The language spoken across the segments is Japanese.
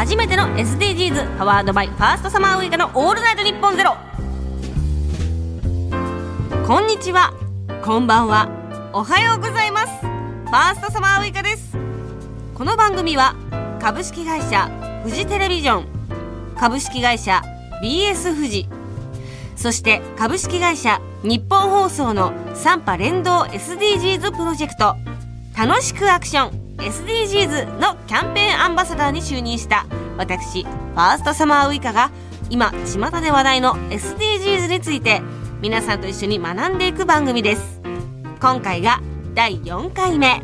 初めての SDGs パワードバイファーストサマーウイカのオールナイトニッポンゼロ。こんにちは。こんばんは。おはようございます。ファーストサマーウイカです。この番組は株式会社フジテレビジョン株式会社 BS フジそして株式会社日本放送の3波連動 SDGs プロジェクト楽しくアクション。SDGs のキャンペーンアンバサダーに就任した私ファーストサマーウイカが今巷で話題の SDGs について皆さんと一緒に学んでいく番組です。今回が第4回目。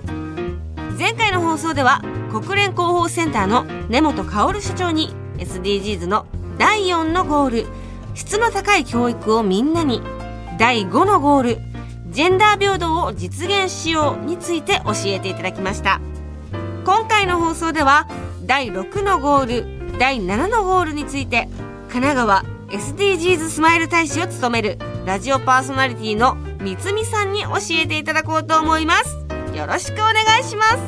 前回の放送では国連広報センターの根本薫所長に SDGs の第4のゴール質の高い教育をみんなに第5のゴールジェンダー平等を実現しようについて教えていただきました。回の放送では第6のゴール第7のゴールについて神奈川 SDGs スマイル大使を務めるラジオパーソナリティの三つみさんに教えていただこうと思います。よろしくお願いします。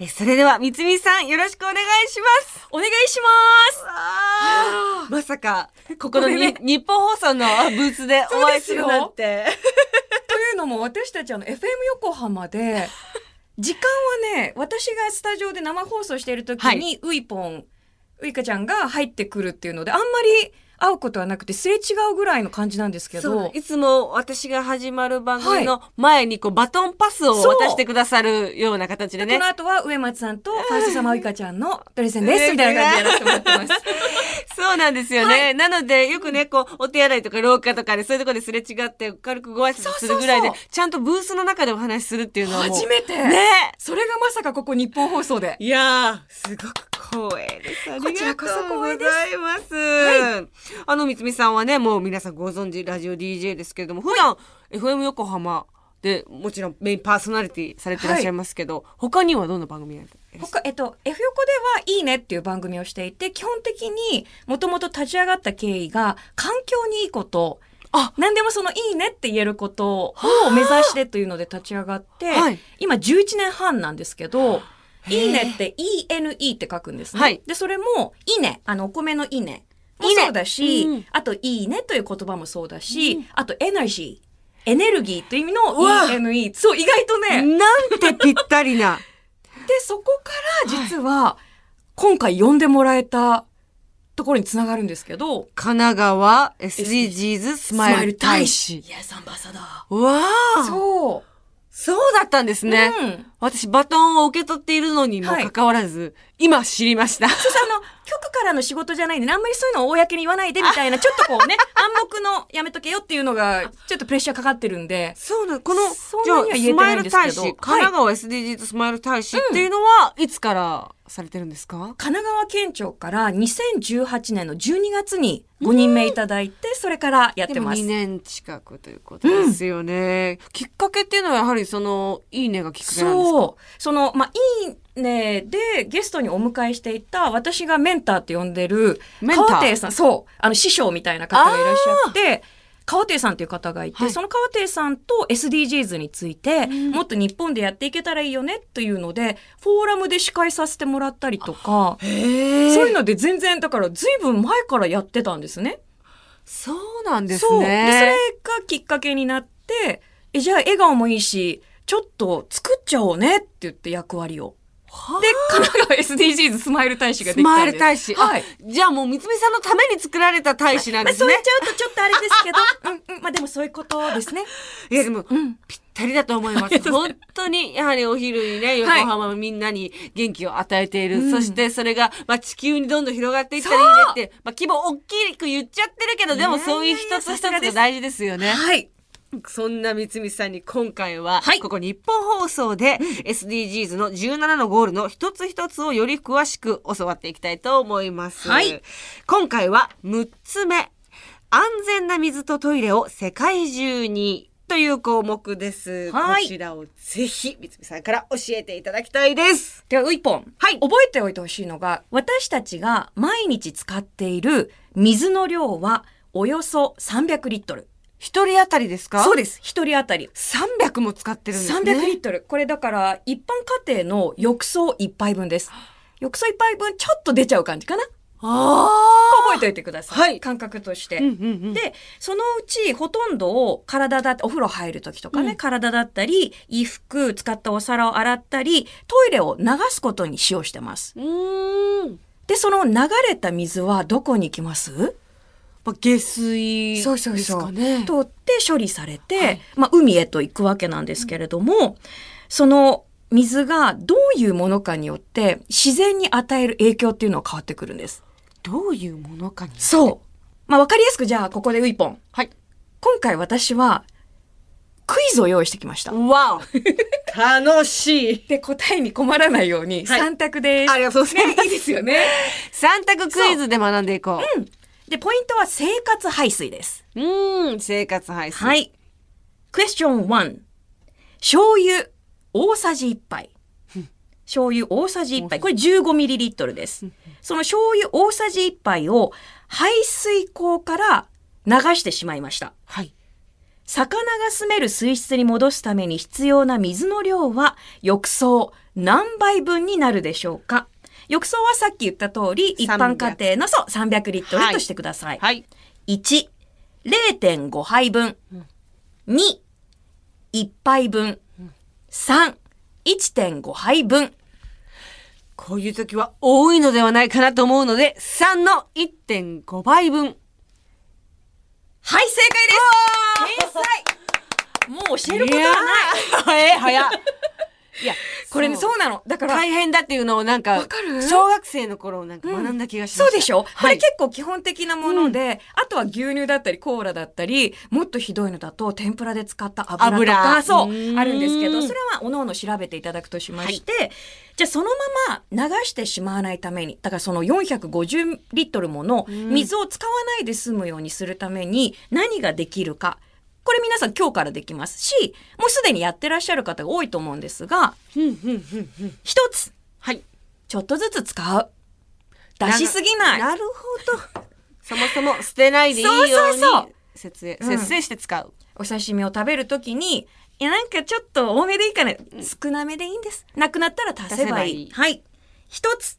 えそれでは三つみさんよろしくお願いします。お願いします。まさか ここのね日本放送のブースでお会いするなんてのも私たちあの FM 横浜で 時間はね私がスタジオで生放送している時に、ウイポンウイカちゃんが入ってくるっていうのであんまり会うことはなくてすれ違うぐらいの感じなんですけど。いつも私が始まる番組の前にこうバトンパスを渡してくださるような形でね。この後は上松さんとファーストサマーウイカちゃんのドレセンですみたいな感じでやらせてもらってます。そうなんですよね。なので、よくね、こう、お手洗いとか廊下とかで、そういうところですれ違って、軽くご挨拶するぐらいでちゃんとブースの中でお話しするっていうのは。初めて。ね。それがまさかここ日本放送で。いやー、すごく光栄です。ありがとうこちらこそございます。あの、三つみさんはね、もう皆さんご存知、ラジオ DJ ですけれども、普段、FM 横浜で、もちろんメインパーソナリティされてらっしゃいますけど、他にはどんな番組やってらっしゃいます他、えっと、F 横では、いいねっていう番組をしていて、基本的にもともと立ち上がった経緯が、環境にいいこと、あ。何でもそのいいねって言えることを目指してというので立ち上がって、はい。今11年半なんですけど、いいねって ENE って書くんですね。はいで、それも、いいね、あの、お米のいいねもいいねそうだし、うんあと、いいねという言葉もそうだし、うんあと、エネルギー。エネルギーという意味の ENE。そう、意外とね、なんてぴったりな。で、そこから実は、今回呼んでもらえたところにつながるんですけど、神奈川 SDGs スマイル大使。イエスアンバサダうわー。あそう。そうだったんですね。うん。私バトンを受け取っているのにもかかわらず、今知りました。そしてあの、局からの仕事じゃないんで、あんまりそういうのを公に言わないでみたいな、ちょっとこうね、暗黙のやめとけよっていうのが、ちょっとプレッシャーかかってるんで、そうなの。この、そんじゃあ、スマイル大使、神奈川 SDGs スマイル大使っていうのは、いつからされてるんですか？神奈川県庁から2018年の12月に5人目いただいて、それからやってます2。年近くということですよね。きっかけっていうのはやはりその、いいねがきっかけなんですかそう。その、まあ、いいねでゲストにお迎えしていた私がメンターって呼んでるメンター？川亭さん、そう、あの師匠みたいな方がいらっしゃって、川亭さんっていう方がいて、はいその川亭さんと SDGs について、もっと日本でやっていけたらいいよねというので、フォーラムで司会させてもらったりとか、へそういうので全然、だから随分前からやってたんですね。そうなんですそう。で、それね。がきっかけになって、え、じゃあ笑顔もいいし、ちょっと作っちゃおうねって言って役割を。はあで、神奈川 SDGs スマイル大使がでスマきたんです。イル大使。はい。あじゃあもう三つみさんのために作られた大使なんまあ、ですねそう言っ。ちゃうとちょっとあれですけど、うんうん、まあでもそういうことですね。いやでも、うん。ぴったりだと思います。本当に、やはりお昼にね、横浜のみんなに元気を与えている。うんそしてそれが、まあ地球にどんどん広がっていったらいいねって、まあ規模大きく言っちゃってるけど、でもそういう一つ一つが大事ですよね。はい。そんな三つみさんに今回は、はいここ日本放送で SDGs の17のゴールの一つ一つをより詳しく教わっていきたいと思います。はい今回は6つ目。安全な水とトイレを世界中に。という項目です。はいこちらをぜひ、三つみさんから教えていただきたいです。では、ウイポン。はい覚えておいてほしいのが、私たちが毎日使っている水の量はおよそ300リットル。一人当たりですか？そうです。一人当たり。300も使ってるんですね。300リットル。これだから、一般家庭の浴槽一杯分です。浴槽一杯分ちょっと出ちゃう感じかなあ覚えておいてください。はい感覚として。あ。うんうんうん。で、そのうちほとんどを体だって、お風呂入る時とかね、うん体だったり、衣服、使ったお皿を洗ったり、トイレを流すことに使用してます。で、その流れた水はどこに行きます？まあ、下水ですかね。そうそうそう通って処理されて、はいまあ、海へと行くわけなんですけれども、その水がどういうものかによって自然に与える影響っていうのは変わってくるんです。どういうものかに。そう。まあ、わかりやすくじゃあここでウイポン。はい。今回私はクイズを用意してきました。わお 楽しいで、答えに困らないようにはい3択です。ありがとうございます。いいですよね。三択クイズで学んでいこで、ポイントは生活排水です。う。ん、生活排水。。はいい。クエスチョン1。醤油大さじ1杯。醤油大さじ1杯。これ 15ml です。その醤油大さじ1杯を排水口から流してしまいました。はい。魚が住める水質に戻すために必要な水の量は浴槽何杯分になるでしょうか？浴槽はさっき言った通り、一般家庭のそう300リットルとしてください。はい。1、0.5杯分。2、1杯分。3、1.5杯分。こういう時は多いのではないかなと思うので、3の1.5倍分。はい、正解です天才もう教えることはない。い。え、早っ。いや、これね、そうなの。だから、大変だっていうのをなんか、わかる？小学生の頃なんか学んだ気がしました。そうでしょ、こはい。れ結構基本的なもので、あとは牛乳だったりコーラだったり、もっとひどいのだと天ぷらで使った油とか、油そうあるんですけど、それはおのおの調べていただくとしまして、じゃあそのまま流してしまわないために、だからその450リットルもの水を使わないで済むようにするために何ができるか。これ皆さん今日からできますし、もうすでにやってらっしゃる方が多いと思うんですが。一つ、はい。ちょっとずつ使う。出しすぎない。なるほど。そもそも捨てないでいいようにそうそうそう節約うん節制して使う。お刺身を食べるときに、いや、なんかちょっと多めでいいかな。少なめでいいんです。なくなったら足せばいい。いいはい。一つ。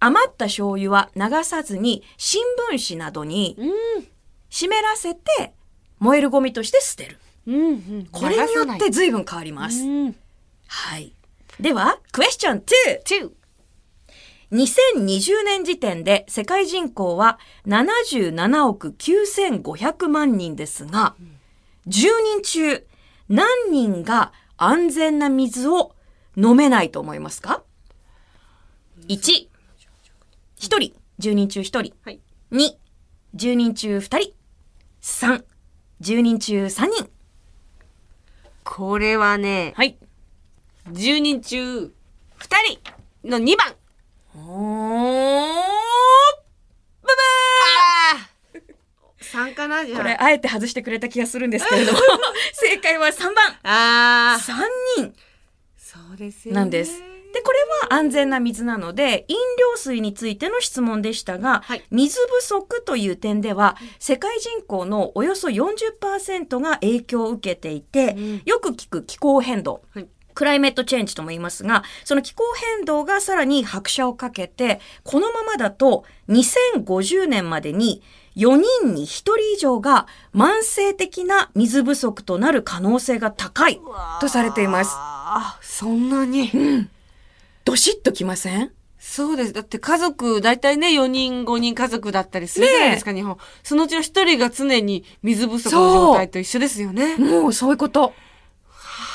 余った醤油は流さずに、新聞紙などにうん。湿らせて、燃えるゴミとして捨てる。うんうん。これによって流随分変わります。うん。はい。では、クエスチョン 2! 2。2020年時点で世界人口は77億9500万人ですが、10人中何人が安全な水を飲めないと思いますか ?1、1人、10人中1人。はい。2、10人中2人。3、10人中3人。これはね、はい。10人中2人の2番。おーああ !3 かなじゃあ。これ、あえて外してくれた気がするんですけれども、正解は3番。ああ。3人そうですよね。なんです。で、これは安全な水なので、飲料水についての質問でしたが、はい水不足という点では、世界人口のおよそ40%が影響を受けていて、うんよく聞く気候変動。はいクライメットチェンジとも言いますが、その気候変動がさらに拍車をかけて、このままだと2050年までに4人に1人以上が慢性的な水不足となる可能性が高いとされています。ああ、そんなに？どしっときません？そうです。だって家族、だいたいね、4人、5人家族だったりするじゃないですか、日本。そのうちの1人が常に水不足の状態と一緒ですよね。もうそういうこと。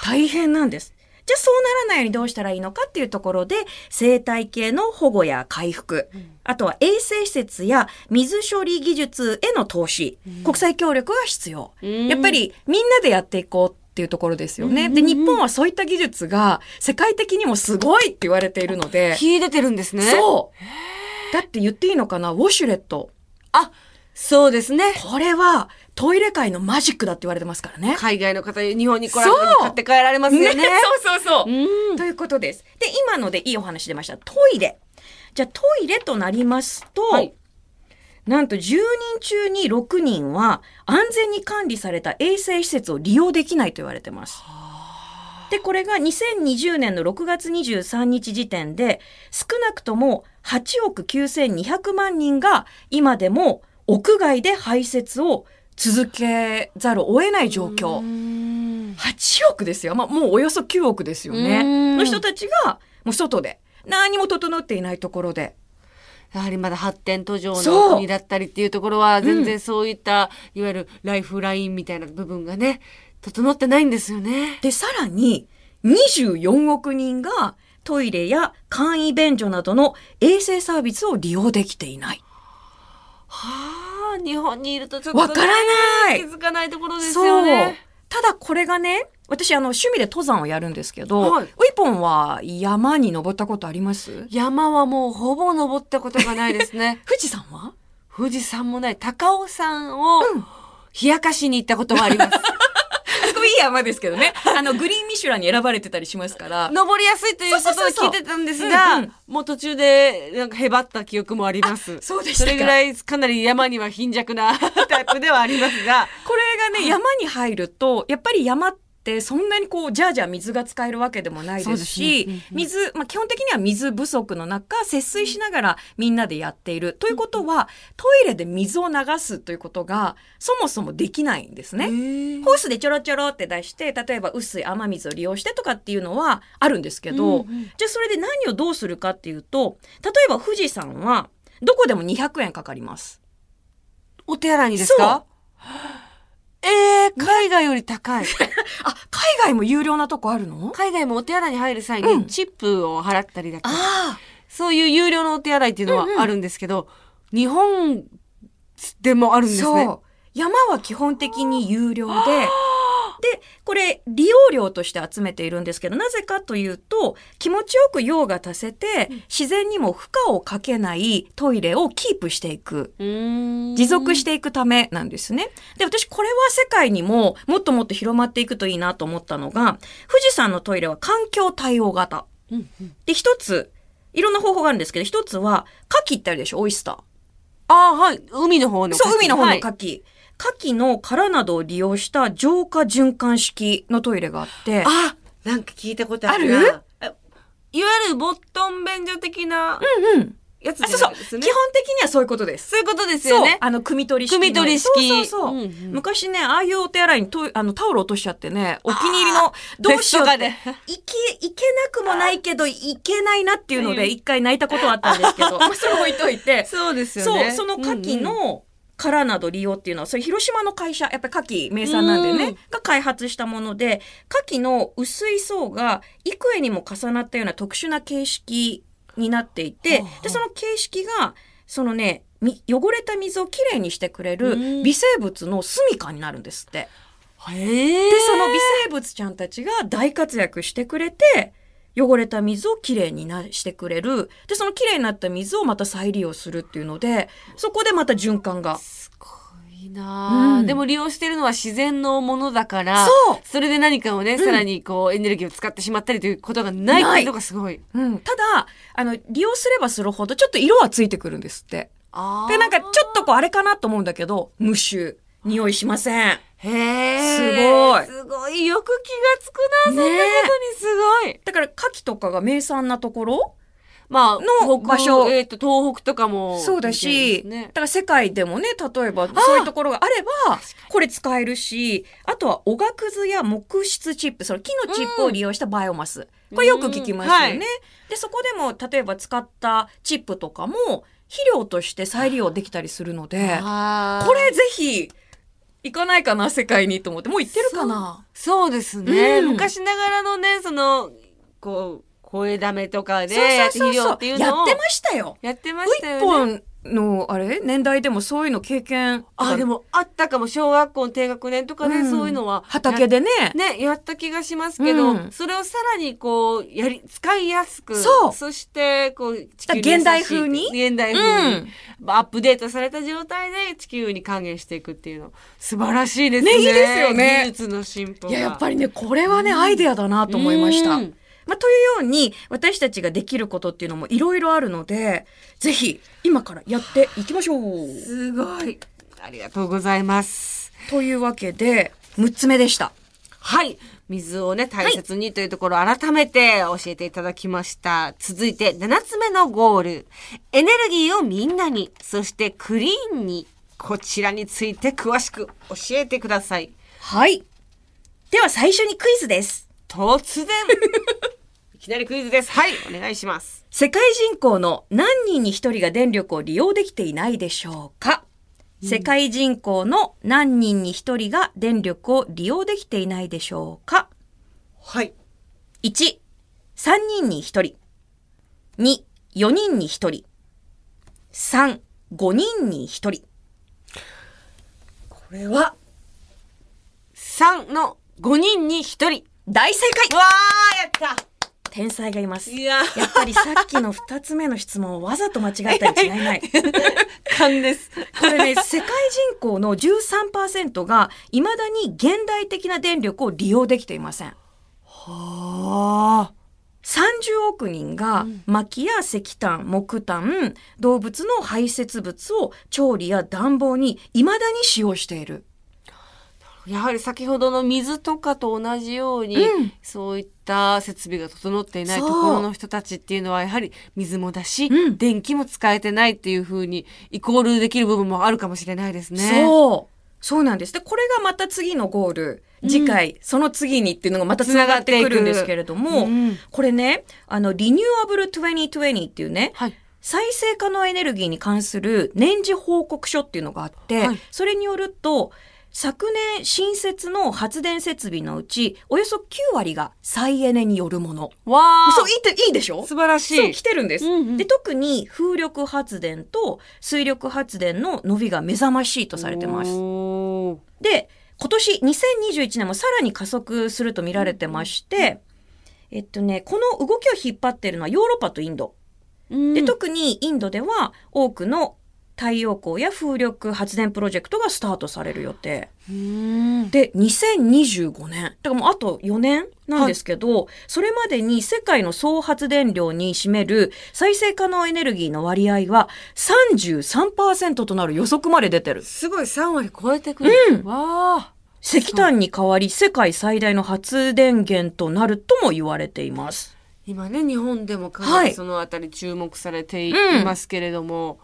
大変なんです。じゃあそうならないようにどうしたらいいのかっていうところで、生態系の保護や回復、あとは衛生施設や水処理技術への投資、国際協力が必要。うんやっぱりみんなでやっていこうっていうところですよね。で、日本はそういった技術が世界的にもすごいって言われているので、秀でてるんですね。そう。だって言っていいのかな？ウォシュレット。あ、そうですね。これはトイレ界のマジックだって言われてますからね。海外の方、日本に来られたそうに買って帰られますよね。そうそうそう。うん。ということです。で、今のでいいお話出ました。トイレ。じゃあトイレとなりますと、はいなんと10人中に6人は安全に管理された衛生施設を利用できないと言われてます。で、これが2020年の6月23日時点で少なくとも8億9200万人が今でも屋外で排泄を続けざるを得ない状況。8億ですよ。まあ、もうおよそ9億ですよね。うんの人たちがもう外で何も整っていないところで。やはりまだ発展途上の国だったりっていうところは全然そういった、いわゆるライフラインみたいな部分がね整ってないんですよね。で、さらに24億人がトイレや簡易便所などの衛生サービスを利用できていない。はあ日本にいるとちょっと、ね、わからない気づかないところですそうよね。。ただこれがね、私あの趣味で登山をやるんですけど、はいウイポンは山に登ったことあります？山はもうほぼ登ったことがないですね。富士山は？富士山もない高尾山をうん冷やかしに行ったことはあります。あそこいい山ですけどね。あの、グリーンミシュランに選ばれてたりしますから。登りやすいということはそうそうそう聞いてたんですうんがうん、もう途中でなんかへばった記憶もあります。そうでしたかそれぐらいかなり山には貧弱な タイプではありますが、これがね、山に入ると、やっぱり山ってそんなにこう、じゃあじゃあ水が使えるわけでもないですし、水、まあ基本的には水不足の中、節水しながらみんなでやっている。ということは、トイレで水を流すということが、そもそもできないんですね。ホースでちょろちょろって出して、例えば薄い雨水を利用してとかっていうのはあるんですけど、うんうん。じゃあそれで何をどうするかっていうと、例えば富士山は、どこでも200円かかります。お手洗いにですか？えー、海外より高い。あ、海外も有料なとこあるの？海外もお手洗いに入る際うんにチップを払ったりだとか、あそういう有料のお手洗いっていうのはあるんですけど、日本でもあるんですね。そう。山は基本的に有料で、で、これ利用料として集めているんですけど、なぜかというと、気持ちよく用が足せて、自然にも負荷をかけないトイレをキープしていく。持続していくためなんですね。で、私これは世界にももっともっと広まっていくといいなと思ったのが、富士山のトイレは環境対応型。で、一つ、いろんな方法があるんですけど、一つは、牡蠣ってあるでしょ、オイスター。ああ、はい。海の方のそう、海の方のはい牡蠣。の殻などを利用した浄化循環式のトイレがあって、あ、なんか聞いたことあるな。ある？あいわゆるボットン便所的なうんうん。やつじあ、そうそう。基本的にはそういうことです。そういうことですよね。あの、汲み取り式の。汲み取り式そうそうそう。うんうん昔ね、ああいうお手洗いにあのタオル落としちゃってね、お気に入りの、どうしようってベストが。いけ、いけなくもないけど、いけないなっていうので、一回泣いたことはあったんですけど、まあ、それ置いといて、そうですよそう、ね。その牡蠣うんうんの殻など利用っていうのは、それ広島の会社、やっぱり牡蠣名産なんでねうん、が開発したもので、牡蠣の薄い層が幾重にも重なったような特殊な形式になっていてで、その形式が、そのね、み汚れた水をきれいにしてくれるうん。微生物の住処になるんですって。で、その微生物ちゃんたちが大活躍してくれて、汚れた水をきれいになしてくれる。で、そのきれいになった水をまた再利用するっていうので、そこでまた循環が。すごいなあ、うんでも利用してるのは自然のものだから、そうそれで何かをね、んさらにこうエネルギーを使ってしまったりということがないっていうのがすごい。うん。ただ、あの、利用すればするほどちょっと色はついてくるんですって。で、なんかちょっとこうあれかなと思うんだけど、無臭。匂いしません。へえ。すごいすごい。よく気がつくな、そんなことにすごい。だから、牡蠣とかが名産なところ？まあ、の北場所えっ、と、東北とかも。そうだし、みたいですだから世界でもね、例えばそういうところがあれば、これ使えるし、あとはおがくずや木質チップ、その木のチップを利用したバイオマス。これよく聞きますよね。うんはいで、そこでも、例えば使ったチップとかも、肥料として再利用できたりするので、これぜひ、行かないかな、世界にと思って。もう行ってるかな？そうですね、うん昔ながらのね、その、こう、声だめとかで、そうやそうそうそうってましたよ。やってまウしたよね。一本の、あれ？年代でもそういうの経験。あ、でもあったかも、小学校の低学年とかで、うんそういうのは。畑でね。ね、やった気がしますけど、うんそれをさらにこう、やり、使いやすく、そうして、こう、地だ球現代風に？現代風に、アップデートされた状態で地球に還元していくっていうの、素晴らしいですね。ねいいですよね技術の進歩が。いや、やっぱりね、これはね、アイデアだなと思いました。うんまあ、というように、私たちができることっていうのもいろいろあるので、ぜひ、今からやっていきましょう。すごい。ありがとうございます。というわけで、6つ目でした。はい。水をね、大切にというところを改めて教えていただきました。続いて、7つ目のゴール。エネルギーをみんなに、そしてクリーンに。こちらについて詳しく教えてください。はい。では最初にクイズです。突然 いきなりクイズです。はい。お願いします。世界人口の何人に1人が電力を利用できていないでしょうか、世界人口の何人に1人が電力を利用できていないでしょうか？はい。1、3人に1人。2、4人に1人。3、5人に1人。これは、3の5人に1人。大正解わー、やっ天才がいます。たいややっぱりさっきの2つ目の質問をわざと間違えたに違いない。勘です。これね、世界人口の13%が未だに現代的な電力を利用できていません。はあ。30億人が薪や石炭、木炭、動物の排泄物を調理や暖房に未だに使用している。やはり先ほどの水とかと同じように、うんそういった設備が整っていないところの人たちっていうのはやはり水もだし、うん電気も使えてないっていうふうにイコールできる部分もあるかもしれないですね。そう。そうなんです。で、これがまた次のゴール。次回、その次にっていうのがまた繋がってくるんですけれども、うんこれね、あの、リニューアブル2020っていうね、はい。再生可能エネルギーに関する年次報告書っていうのがあって、はいそれによると、昨年新設の発電設備のうち、およそ9割が再エネによるもの。わあ。そう、いいって、いいでしょ？素晴らしそう、い来。てるんです。うんうんで、特に風力発電と水力発電の伸びが目覚ましいとされてます。で、今年2021年もさらに加速すると見られてまして、えっとね、この動きを引っ張ってるのはヨーロッパとインド。うんで、特にインドでは多くの太陽光や風力発電プロジェクトがスタートされる予定。うんで、2025年。だからもうあと4年なんですけど、それまでに世界の総発電量に占める再生可能エネルギーの割合は33%となる予測まで出てる。すごい3割超えてくる。うんわあ。石炭に代わり世界最大の発電源となるとも言われています。今ね日本でもかはないりそのあたり注目されていうんますけれども、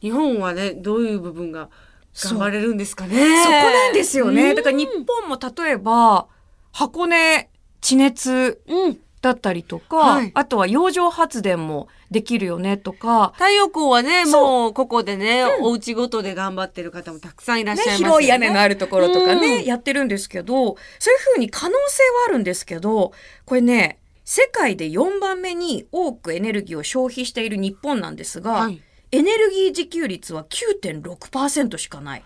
日本はねどういう部分が頑張れるんですかね？そこなんですよね。うん。だから日本も例えば、箱根地熱うん。だったりとか、はい。あとは洋上発電もできるよねとか、太陽光はねもうここでね、お家ごとで頑張ってる方もたくさんいらっしゃいね、ますよね。広い屋根のあるところとかね、うん。やってるんですけど、そういうふうに可能性はあるんですけど、これね、世界で4番目に多くエネルギーを消費している日本なんですが、はいエネルギー自給率は9.6%しかない。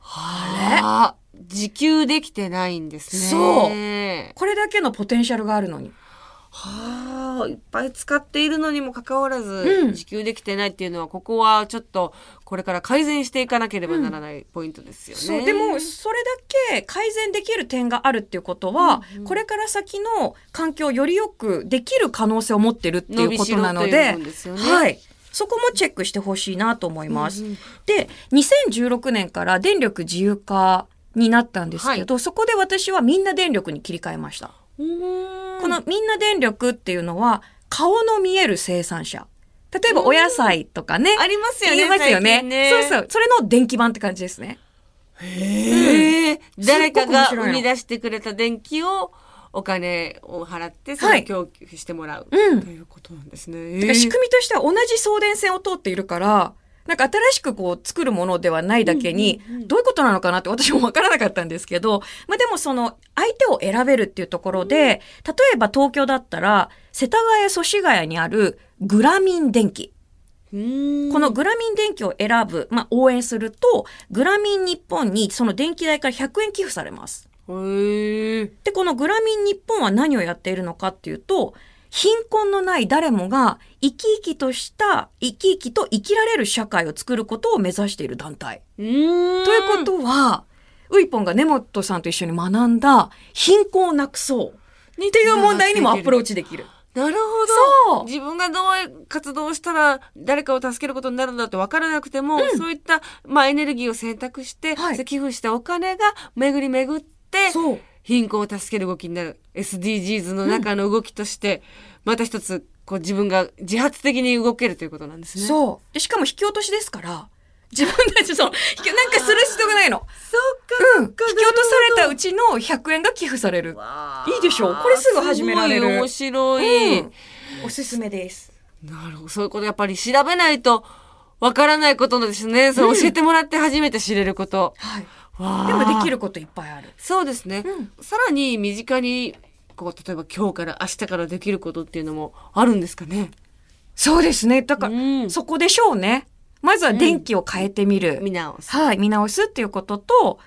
あれ自給できてないんですねそうこれだけのポテンシャルがあるのに。はあいっぱい使っているのにもかかわらず、うん自給できてないっていうのはここはちょっとこれから改善していかなければならないポイントですよね。そうでもそれだけ改善できる点があるっていうことは、これから先の環境をよりよくできる可能性を持ってるっていうことなのででねはい、そこもチェックしてほしいなと思います。うんうんで2016年から電力自由化になったんですけど、そこで私はみんな電力に切り替えました。このみんな電力っていうのは顔の見える生産者。例えばお野菜とかね。ありますよね言いますよねねそうそう。それの電気版って感じですね。へえ誰かが生み出してくれた電気をお金を払ってそはいれを供給してもらう、うんということなんですね。だから仕組みとしては同じ送電線を通っているから、なんか新しくこう作るものではないだけに、どういうことなのかなって私もわからなかったんですけど、まあでもその相手を選べるっていうところで、例えば東京だったら、世田谷祖師ヶ谷にあるグラミン電気。うーんこのグラミン電気を選ぶ、まあ応援すると、グラミン日本にその電気代から100円寄付されます。で、このグラミン日本は何をやっているのかっていうと、貧困のない誰もが生き生きとした、生き生きと生きられる社会を作ることを目指している団体。ということは、ウイポンが根本さんと一緒に学んだ貧困をなくそう。っていう問題にもアプローチできる。なるほそうど。自分がどう活動をしたら誰かを助けることになるんだって分からなくても、うんそういった、まあ、エネルギーを選択して、はい寄付したお金が巡り巡って、そう。貧困を助ける動きになる SDGs の中の動きとして、また一つこう自分が自発的に動けるということなんですね。う。そう。でしかも引き落としですから、自分たちそう、なんかする必要がないの。そっか、うん。引き落とされたうちの100円が寄付される。わいいでしょこれすぐ始められるすごい面白い。うんおすすめです。なるほど。そういうことやっぱり調べないとわからないことなんですね。それうん教えてもらって初めて知れること。はい。でもできることいっぱいある。そうですね。うんさらに身近に、こう、例えば今日から明日からできることっていうのもあるんですかね？そうですね。だから、うんそこでしょうね。まずは電気を変えてみる。見直す。はい。見直すっていうことと、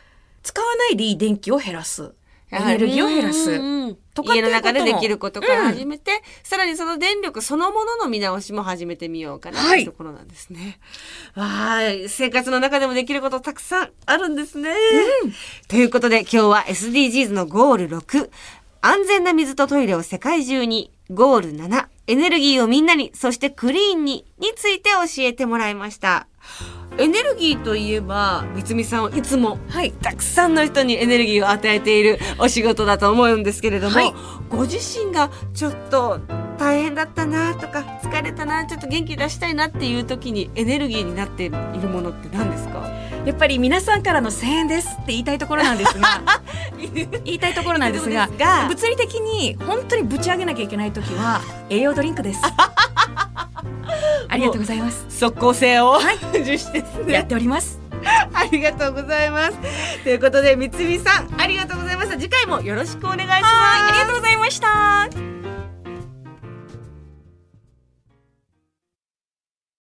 使わないでいい電気を減らす。エネルギーを減らす。うんうんとか家の中でできることから始めて、さらにその電力そのものの見直しも始めてみようかなとはいいうところなんですね。わーい生活の中でもできることたくさんあるんですね。ということで今日は SDGs のゴール6、安全な水とトイレを世界中に、ゴール7、エネルギーをみんなに、そしてクリーンに、について教えてもらいました。エネルギーといえば、三つみさんはいつもはい。たくさんの人にエネルギーを与えているお仕事だと思うんですけれども、はいご自身がちょっと大変だったなとか疲れたなちょっと元気出したいなっていう時にエネルギーになっているものって何ですか？やっぱり皆さんからの声援ですって言いたいところなんですが、言いたいところなんですが、そうですが物理的に本当にぶち上げなきゃいけないときは 栄養ドリンクです。ありがとうございます。即効性を、重視ですねやっております。ありがとうございますということで三つみさんありがとうございました次回もよろしくお願いしますはい、ありがとうございました。